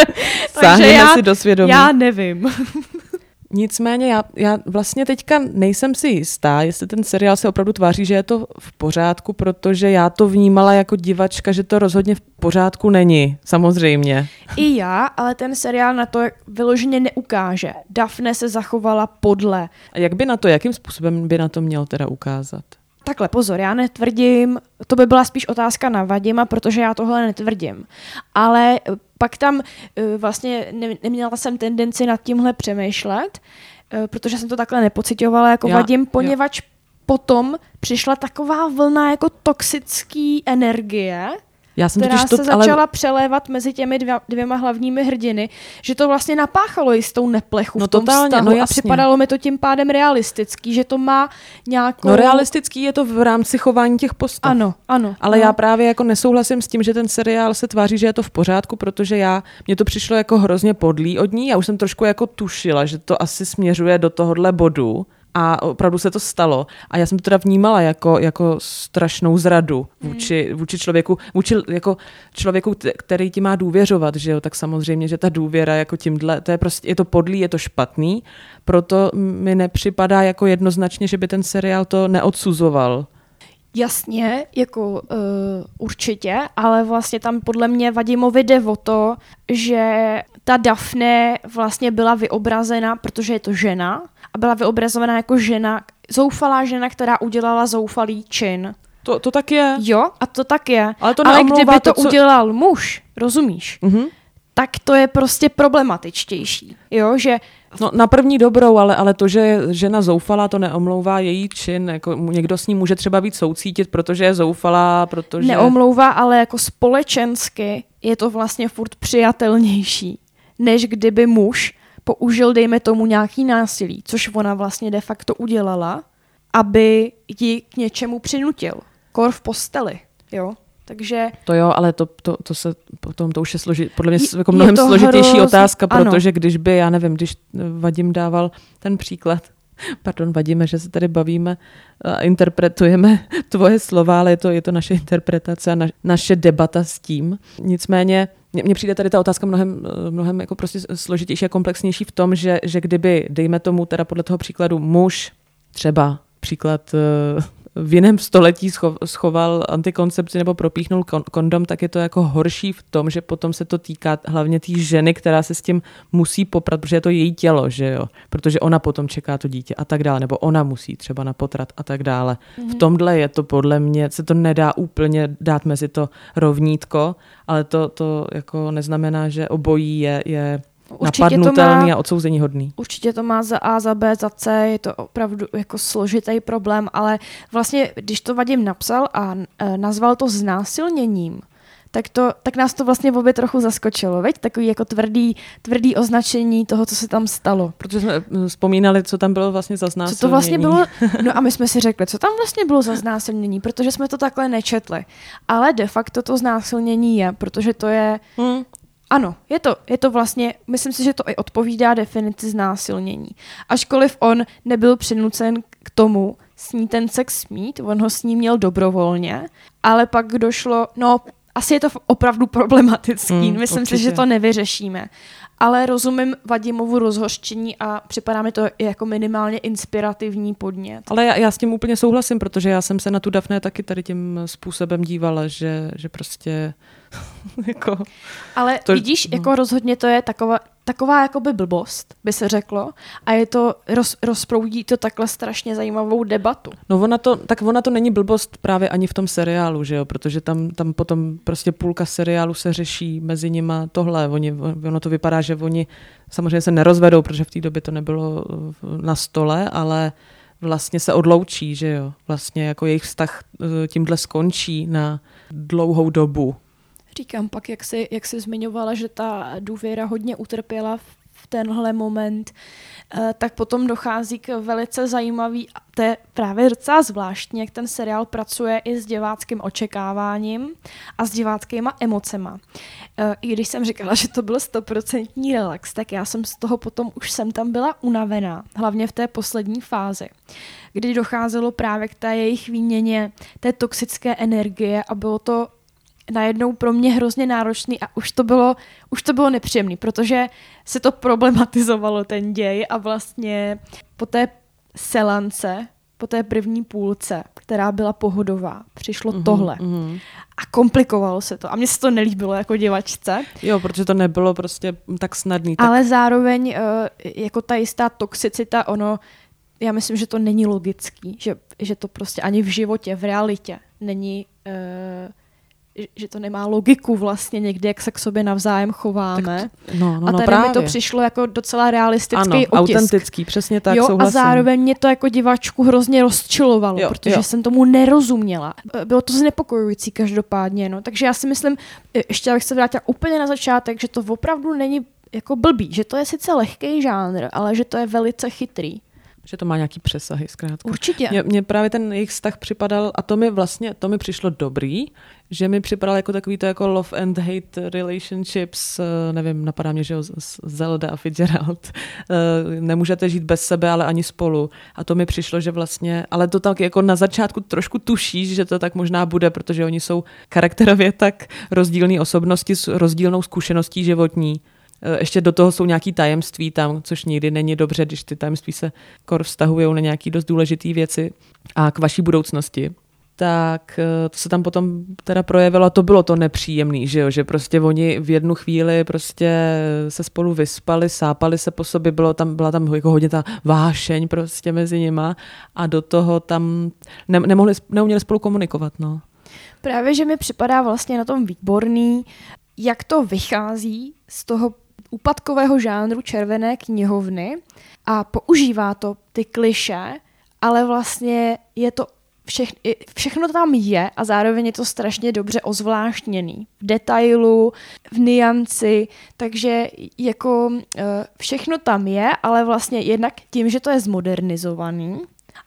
takže já, si do svědomí. Já nevím. Nicméně já, já vlastně teďka nejsem si jistá, jestli ten seriál se opravdu tváří, že je to v pořádku, protože já to vnímala jako divačka, že to rozhodně v pořádku není, samozřejmě. I já, ale ten seriál na to vyloženě neukáže. Daphne se zachovala podle. A jak by na to, jakým způsobem by na to měl teda ukázat? Takhle, pozor, já netvrdím, to by byla spíš otázka na Vadima, protože já tohle netvrdím. Ale pak tam uh, vlastně ne, neměla jsem tendenci nad tímhle přemýšlet, uh, protože jsem to takhle nepocitovala jako já, Vadim, poněvadž já. potom přišla taková vlna jako toxický energie, já jsem která to, se začala ale... přelévat mezi těmi dvě, dvěma hlavními hrdiny, že to vlastně napáchalo jistou neplechu no v tom totálně, vztahu no a připadalo mi to tím pádem realistický, že to má nějakou... No realistický je to v rámci chování těch postav. Ano, ano. Ale no. já právě jako nesouhlasím s tím, že ten seriál se tváří, že je to v pořádku, protože já, mně to přišlo jako hrozně podlý od ní, já už jsem trošku jako tušila, že to asi směřuje do tohohle bodu, a opravdu se to stalo. A já jsem to teda vnímala jako, jako strašnou zradu vůči, hmm. vůči člověku, vůči jako člověku, který ti má důvěřovat, že jo, tak samozřejmě, že ta důvěra jako tímhle, to je prostě, je to podlý, je to špatný, proto mi nepřipadá jako jednoznačně, že by ten seriál to neodsuzoval. Jasně, jako uh, určitě, ale vlastně tam podle mě Vadimovi jde o to, že ta Daphne vlastně byla vyobrazena, protože je to žena, a byla vyobrazovaná jako žena, zoufalá žena, která udělala zoufalý čin. To, to tak je. Jo, a to tak je. Ale to Ale kdyby to, to, co- udělal muž, rozumíš, Mhm. tak to je prostě problematičtější. Jo, že No, na první dobrou, ale, ale to, že žena zoufalá, to neomlouvá její čin. Jako někdo s ní může třeba víc soucítit, protože je zoufalá, protože... neomlouvá, ale jako společensky je to vlastně furt přijatelnější, než kdyby muž použil, dejme tomu, nějaký násilí, což ona vlastně de facto udělala, aby ji k něčemu přinutil. Kor v posteli, jo. Takže To jo, ale to, to, to se potom, to už je složi, podle mě Je- jako je mnohem to složitější hrozný- otázka, ano. protože když by, já nevím, když Vadim dával ten příklad, pardon, Vadíme, že se tady bavíme a interpretujeme tvoje slova, ale je to, je to naše interpretace a na, naše debata s tím. Nicméně mně přijde tady ta otázka mnohem, mnohem jako prostě složitější a komplexnější v tom, že, že kdyby, dejme tomu teda podle toho příkladu, muž třeba příklad eh, v jiném století scho- schoval antikoncepci nebo propíchnul kon- kondom, tak je to jako horší v tom, že potom se to týká hlavně té ženy, která se s tím musí poprat, protože je to její tělo, že jo, protože ona potom čeká to dítě a tak dále, nebo ona musí třeba na potrat a tak dále. V tomhle je to podle mě, se to nedá úplně dát mezi to rovnítko, ale to, to jako neznamená, že obojí je, je Určitě to napadnutelný má- a odsouzení hodný. Určitě to má za A, za B, za C, je to opravdu jako složitý problém, ale vlastně, když to Vadim napsal a e, nazval to znásilněním, tak, to, tak nás to vlastně v obě trochu zaskočilo, veď? Takový jako tvrdý, tvrdý označení toho, co se tam stalo. Protože jsme vzpomínali, co tam bylo vlastně za znásilnění. Co to vlastně bylo? No a my jsme si řekli, co tam vlastně bylo za znásilnění, protože jsme to takhle nečetli. Ale de facto to znásilnění je, protože to je Hmm. Ano, je to, je to vlastně, myslím si, že to i odpovídá definici znásilnění. Ačkoliv on nebyl přinucen k tomu s ní ten sex mít, on ho s ní měl dobrovolně, ale pak došlo, no asi je to opravdu problematický, Hmm, mm, myslím určitě. si, že to nevyřešíme. Ale rozumím Vadimovu rozhořčení a připadá mi to jako minimálně inspirativní podnět. Ale já, já s tím úplně souhlasím, protože já jsem se na tu Dafne taky tady tím způsobem dívala, že, že prostě jako... Ale To- vidíš, jako rozhodně to je taková, taková jakoby blbost, by se řeklo, a je to, roz, rozproudí to takhle strašně zajímavou debatu. No ona to, tak ona to není blbost právě ani v tom seriálu, že jo, protože tam, tam potom prostě půlka seriálu se řeší mezi nima tohle. Oni, ono to vypadá, že oni samozřejmě se nerozvedou, protože v té době to nebylo eh, na stole, ale vlastně se odloučí, že jo. Vlastně jako jejich vztah eh, tímhle skončí na dlouhou dobu. Říkám pak, jak jsi, jak jsi zmiňovala, že ta důvěra hodně utrpěla v tenhle moment, eh, tak potom dochází k velice zajímavý, a to je právě docela zvláštní, jak ten seriál pracuje i s diváckým očekáváním a s diváckýma emocema. Eh, I když jsem říkala, že to byl stoprocentní relax, tak já jsem z toho potom už jsem tam byla unavená, hlavně v té poslední fázi, kdy docházelo právě k té jejich výměně té toxické energie a bylo to najednou pro mě hrozně náročný a už to bylo, už to bylo nepříjemný, protože se to problematizovalo ten děj a vlastně po té selance, po té první půlce, která byla pohodová, přišlo mm-hmm, tohle. Mhm. A komplikovalo se to. A mně se to nelíbilo jako divačce, Jo, protože to nebylo prostě tak snadný. Tak ale zároveň eh, jako ta jistá toxicita, ono, já myslím, že to není logický, že, že to prostě ani v životě, v realitě není, eh, že- to nemá logiku vlastně někdy, jak se k sobě navzájem chováme. no, no, a no, tady právě. mi to přišlo jako docela realistický ano, otisk. autentický, přesně tak, jo, a souhlasím. zároveň mě to jako diváčku hrozně rozčilovalo, Jo, protože jo. jsem tomu nerozuměla. E, Bylo to znepokojující každopádně, no. Takže já si myslím, e, ještě abych se vrátila úplně na začátek, že to opravdu není jako blbý, že to je sice lehký žánr, ale že to je velice chytrý. Že to má nějaký přesahy, zkrátka. Určitě. Mně, mně právě ten jejich vztah připadal, a to mi vlastně, to mi přišlo dobrý, že mi připadal jako takový to jako love and hate relationships, eh, nevím, napadá mě, že jo, Zelda a Fitzgerald, eh, nemůžete žít bez sebe, ale ani spolu. A to mi přišlo, že vlastně, ale to tak jako na začátku trošku tušíš, že to tak možná bude, protože oni jsou charakterově tak rozdílné osobnosti s rozdílnou zkušeností životní, ještě do toho jsou nějaký tajemství tam, což nikdy není dobře, když ty tajemství se kor vztahují na nějaký dost důležité věci a k vaší budoucnosti. tak eh, to se tam potom teda projevilo to bylo to nepříjemný, že jo, že prostě oni v jednu chvíli prostě se spolu vyspali, sápali se po sobě, bylo tam, byla tam jako hodně ta vášeň prostě mezi nima a do toho tam ne, nemohli, neuměli spolu komunikovat, no. Právě, že mi připadá vlastně na tom výborný, jak to vychází z toho úpadkového žánru červené knihovny a používá to ty kliše, ale vlastně je to všech, všechno tam je a zároveň je to strašně dobře ozvláštněný. V detailu, v nianci, takže jako eh, všechno tam je, ale vlastně jednak tím, že to je zmodernizovaný,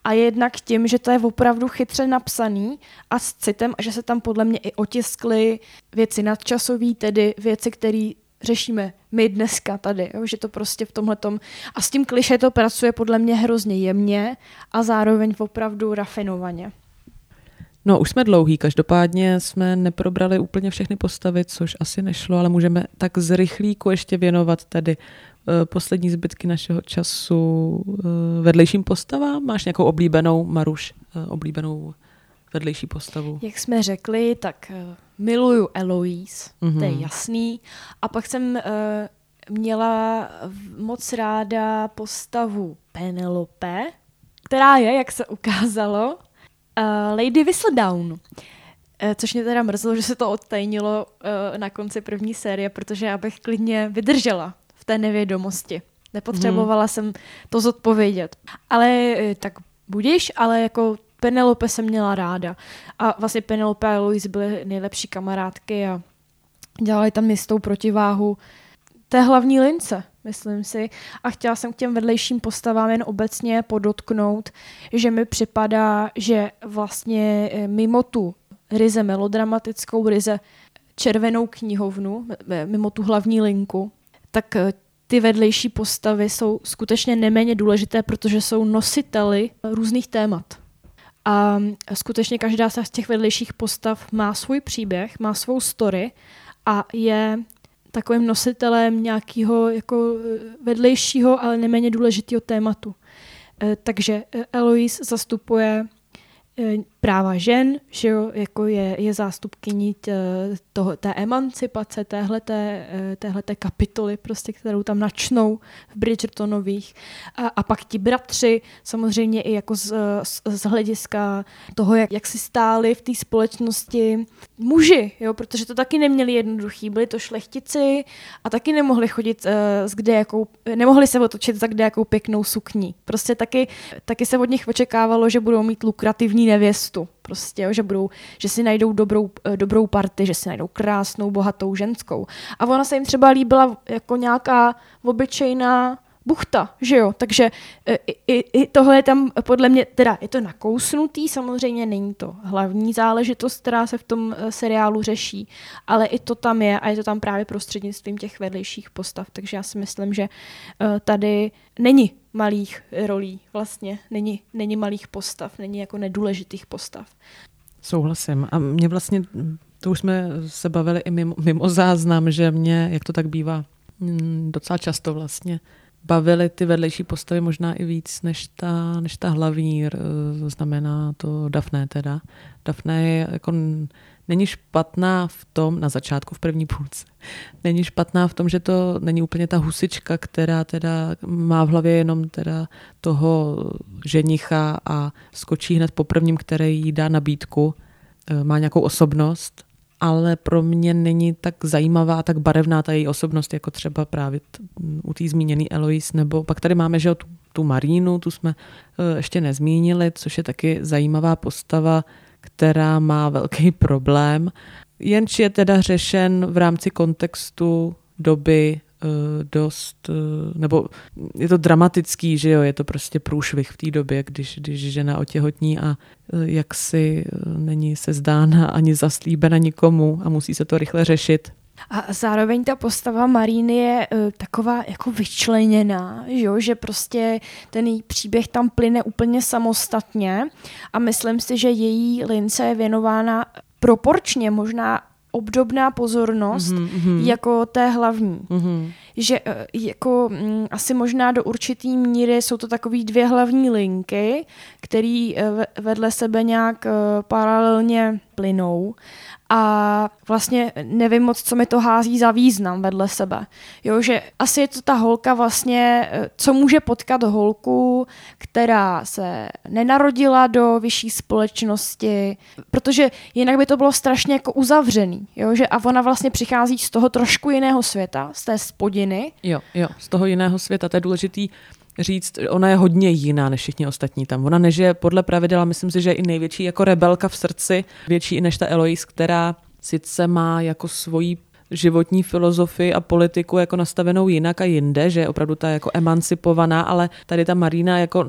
a jednak tím, že to je opravdu chytře napsaný a s citem a že se tam podle mě i otiskly věci nadčasové, tedy věci, které řešíme my dneska tady, jo? že to prostě v tomhle a s tím kliše to pracuje podle mě hrozně jemně a zároveň opravdu rafinovaně. No, už jsme dlouhý, každopádně jsme neprobrali úplně všechny postavy, což asi nešlo, ale můžeme tak z rychlíku ještě věnovat tady uh, poslední zbytky našeho času uh, vedlejším postavám. Máš nějakou oblíbenou, Maruš, uh, oblíbenou vedlejší postavu? Jak jsme řekli, tak miluju Eloise, mm-hmm. to je mhm. jasný. A pak jsem uh, měla moc ráda postavu Penelope, která je, jak se ukázalo, uh, Lady Whistledown. Uh, což mě teda mrzelo, že se to odtajnilo uh, na konci první série, protože já bych klidně vydržela v té nevědomosti. Nepotřebovala hmm. jsem to zodpovědět. Ale tak budíš, ale jako Penelope jsem měla ráda. A vlastně Penelope a Louise byly nejlepší kamarádky a dělali tam jistou protiváhu té hlavní lince myslím si. A chtěla jsem k těm vedlejším postavám jen obecně podotknout, že mi připadá, že vlastně eh, mimo tu ryze melodramatickou, ryze červenou knihovnu, mimo tu hlavní linku, tak eh, ty vedlejší postavy jsou skutečně neméně důležité, protože jsou nositeli různých témat. A skutečně každá z těch vedlejších postav má svůj příběh, má svou story a je takovým nositelem nějakého jako eh, vedlejšího, ale neméně důležitého tématu. Eh, takže eh, Eloise zastupuje práva žen, že jo, jako je, je zástupkyní toho, té emancipace, téhleté, eh, téhleté kapitoly, prostě, kterou tam načnou v Bridgertonových. A, a pak ti bratři, samozřejmě i jako z, z, z hlediska toho, jak, jak si stáli v té společnosti muži, jo, protože to taky neměli jednoduchý, byli to šlechtici a taky nemohli chodit uh, s kde jakou, nemohli se otočit za kde jakou pěknou sukní. Prostě taky, taky se od nich očekávalo, že budou mít lukrativní nevěstu. Prostě, jo, že, budou, že si najdou dobrou, eh, dobrou party, že si najdou krásnou, bohatou ženskou. A ona se jim třeba líbila jako nějaká obyčejná buchta, že jo, takže e, i, i, i tohle je tam podle mě, teda je to nakousnutý, samozřejmě není to hlavní záležitost, která se v tom e, seriálu řeší, ale i to tam je a je to tam právě prostřednictvím těch vedlejších postav, takže já si myslím, že e, tady není malých rolí vlastně, není, není malých postav, není jako nedůležitých postav. Souhlasím. A mě vlastně, to už jsme se bavili i mimo, mimo záznam, že mě, jak to tak bývá, mm, docela často vlastně bavily ty vedlejší postavy možná i víc než ta, než ta hlavní, znamená to Dafne teda. Dafne je jako není špatná v tom, na začátku v první půlce, není špatná v tom, že to není úplně ta husička, která teda má v hlavě jenom teda toho ženicha a skočí hned po prvním, který jí dá nabídku, e, má nějakou osobnost, ale pro mě není tak zajímavá tak barevná ta její osobnost, jako třeba právě u té zmíněné Eloise, nebo pak tady máme, že tu, tu Marínu, tu jsme uh, ještě nezmínili, což je taky zajímavá postava, která má velký problém, jenž je teda řešen v rámci kontextu doby dost, uh, nebo je to dramatický, že jo, je to prostě průšvih v té době, když, když žena otěhotní a uh, jaksi není se zdána ani zaslíbena nikomu a musí se to rychle řešit. A zároveň ta postava Maríny je uh, taková jako vyčleněná, že, jo? že prostě ten její příběh tam plyne úplně samostatně a myslím si, že její lince je věnována proporčně možná obdobná pozornost mm-hmm. jako té hlavní. Mhm. Že eh, jako mm, asi možná do určitý míry jsou to takové dvě hlavní linky, které vedle sebe nějak eh, paralelně plynou a vlastně nevím moc, co mi to hází za význam vedle sebe. Jo, že asi je to ta holka vlastně, eh, co může potkat holku, která se nenarodila do vyšší společnosti, protože jinak by to bylo strašně jako uzavřený, jo, že a ona vlastně přichází z toho trošku jiného světa, z té spodiny. Jo, jo, z toho jiného světa, to je důležitý říct, ona je hodně jiná než všichni ostatní tam. Ona nežije podle pravidel, myslím si, že je i největší jako rebelka v srdci, větší i než ta Eloise, která sice má jako svoji životní filozofii a politiku jako nastavenou jinak a jinde, že je opravdu ta jako emancipovaná, ale tady ta Marina jako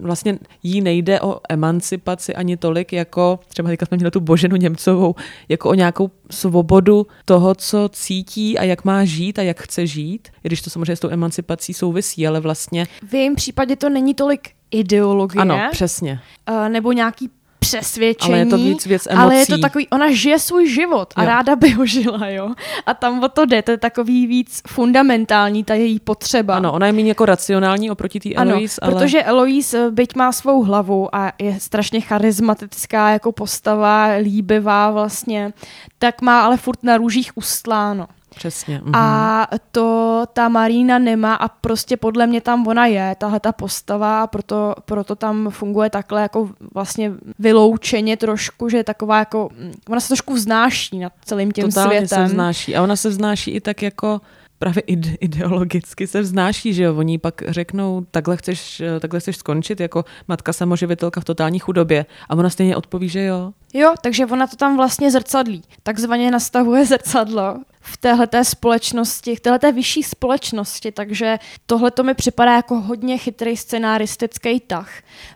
vlastně jí nejde o emancipaci ani tolik, jako třeba teďka jsme měli tu Boženu Němcovou, jako o nějakou svobodu toho, co cítí a jak má žít a jak chce žít, i když to samozřejmě s tou emancipací souvisí, ale vlastně... V jejím případě to není tolik ideologie. Ano, přesně. Uh, nebo nějaký přesvědčení. Ale je to víc věc emocí. Ale je to takový, ona žije svůj život a Jo. ráda by ho žila, jo. A tam o to jde, to je takový víc fundamentální, ta její potřeba. Ano, ona je méně jako racionální oproti té Ano, Eloise, ale... protože Eloise, byť má svou hlavu a je strašně charismatická jako postava, líbivá vlastně, tak má ale furt na růžích ustláno. Přesně. Mhm. A to ta Marína nemá a prostě podle mě tam ona je, tahle ta postava a proto, proto tam funguje takhle jako vlastně vyloučeně trošku, že je taková jako, mm, ona se trošku vznáší nad celým tím Totálně světem. se vznáší. A ona se vznáší i tak jako právě ide- ideologicky se vznáší, že jo, oni pak řeknou, takhle chceš, takhle chceš skončit jako matka samoživitelka v totální chudobě a ona stejně odpoví, že jo. Jo, takže ona to tam vlastně zrcadlí. Takzvaně nastavuje zrcadlo v téhleté společnosti, v téhleté vyšší společnosti, takže tohle to mi připadá jako hodně chytrý scenaristický tah.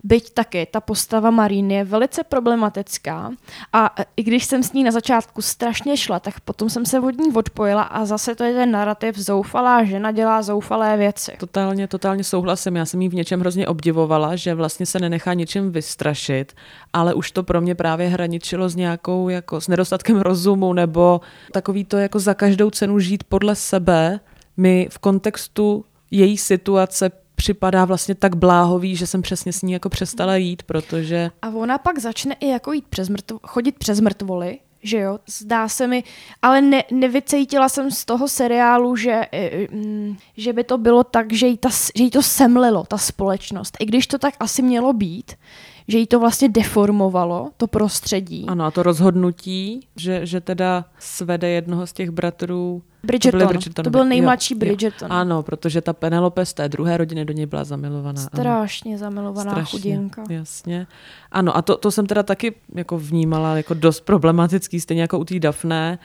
Byť taky ta postava Maríny je velice problematická a i když jsem s ní na začátku strašně šla, tak potom jsem se od ní odpojila a zase to je ten narrativ zoufalá žena dělá zoufalé věci. Totálně, totálně souhlasím. Já jsem jí v něčem hrozně obdivovala, že vlastně se nenechá ničem vystrašit, ale už to pro mě právě hraničilo s nějakou, jako s nedostatkem rozumu, nebo takový to jako za každou cenu žít podle sebe, mi v kontextu její situace připadá vlastně tak bláhový, že jsem přesně s ní jako přestala jít, protože A ona pak začne i jako jít přes mrtvo, chodit přes mrtvoly, že jo, zdá se mi, ale ne, nevycítila jsem z toho seriálu, že, eh, mm, že by to bylo tak, že jí, ta, že jí to semlilo, ta společnost. I když to tak asi mělo být, že jí to vlastně deformovalo, to prostředí. ano, a to rozhodnutí, že, že teda svede jednoho z těch bratrů Bridgerton, byly Bridgertonovi. to byl nejmladší Jo, jo. Bridgerton. Ano, protože ta Penelope z té druhé rodiny do něj byla zamilovaná. ano. Strašně zamilovaná Strašně, chudinka. Jasně. Ano, a to, to jsem teda taky jako vnímala jako dost problematický, stejně jako u té Dafne.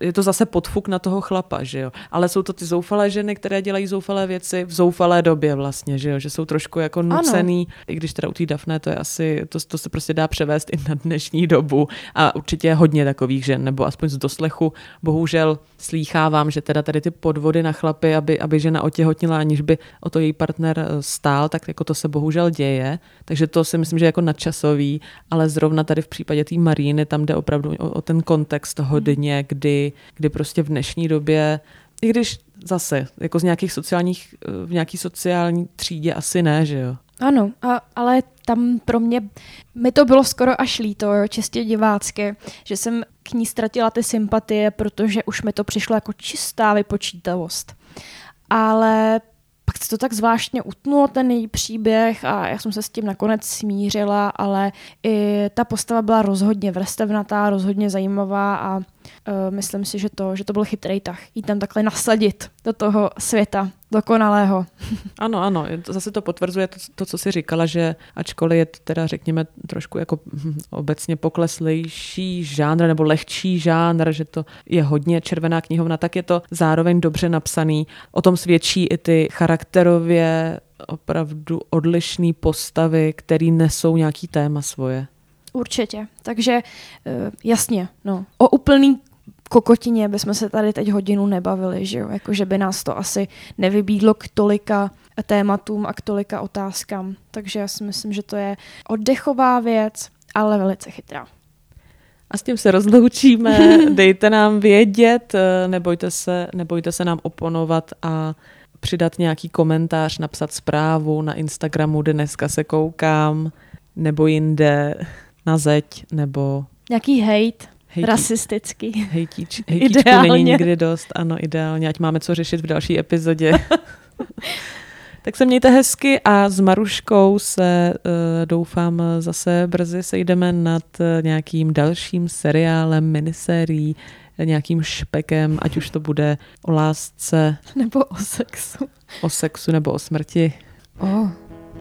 Je to zase podfuk na toho chlapa, že jo. Ale jsou to ty zoufalé ženy, které dělají zoufalé věci v zoufalé době vlastně, že jo. Že jsou trošku jako nucený, ano. i když teda u té Dafne to je asi, to, to se prostě dá převést i na dnešní dobu. A určitě je hodně takových žen, nebo aspoň z doslechu. Bohužel slýchávám, že teda tady ty podvody na chlapy, aby, aby žena otěhotnila, aniž by o to její partner eh, stál, tak jako to se bohužel děje. Takže to si myslím, že jako nadčasový, ale zrovna tady v případě té Maríny, tam jde opravdu o, o ten kontext hodně, kdy, kdy prostě v dnešní době, i když zase, jako z nějakých sociálních, v nějaký sociální třídě asi ne, že jo. Ano, a, ale tam pro mě, mi to bylo skoro až líto, jo, čistě divácky, že jsem k ní ztratila ty sympatie, protože už mi to přišlo jako čistá vypočítavost. Ale pak se to tak zvláštně utnulo, ten její příběh a já jsem se s tím nakonec smířila, ale i ta postava byla rozhodně vrstevnatá, rozhodně zajímavá a uh, myslím si, že to, že to byl chytrý tah. Jí tam takhle nasadit do toho světa dokonalého. Ano, ano, zase to potvrzuje to, to, co jsi říkala, že ačkoliv je to teda, řekněme, trošku jako hm, obecně pokleslejší žánr nebo lehčí žánr, že to je hodně červená knihovna, tak je to zároveň dobře napsaný. O tom svědčí i ty charakterově opravdu odlišné postavy, které nesou nějaký téma svoje. Určitě. Takže eh, jasně, no. O úplný kokotině bychom se tady teď hodinu nebavili, že jo? Jako, že by nás to asi nevybídlo k tolika tématům a k tolika otázkám. Takže já si myslím, že to je oddechová věc, ale velice chytrá. A s tím se rozloučíme. Dejte nám vědět, eh, nebojte se, nebojte se nám oponovat a přidat nějaký komentář, napsat zprávu na Instagramu, kde dneska se koukám, nebo jinde na zeď, nebo Nějaký hate, hejtí, rasistický. hejtíč, hejtíčku Ideálně. není nikdy dost. Ano, ideálně, ať máme co řešit v další epizodě. tak se mějte hezky a s Maruškou se uh, doufám zase brzy sejdeme nad uh, nějakým dalším seriálem, minisérií, nějakým špekem, ať už to bude o lásce, Nebo o sexu. o sexu nebo o smrti. O,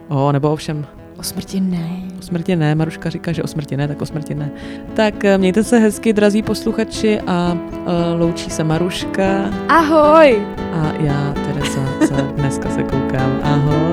O, nebo o všem. O smrti ne. O smrti ne, Maruška říká, že o smrti ne, tak o smrti ne. Tak eh, mějte se hezky, drazí posluchači a uh, loučí se Maruška Ahoj! a já Tereza se dneska se koukám. Ahoj.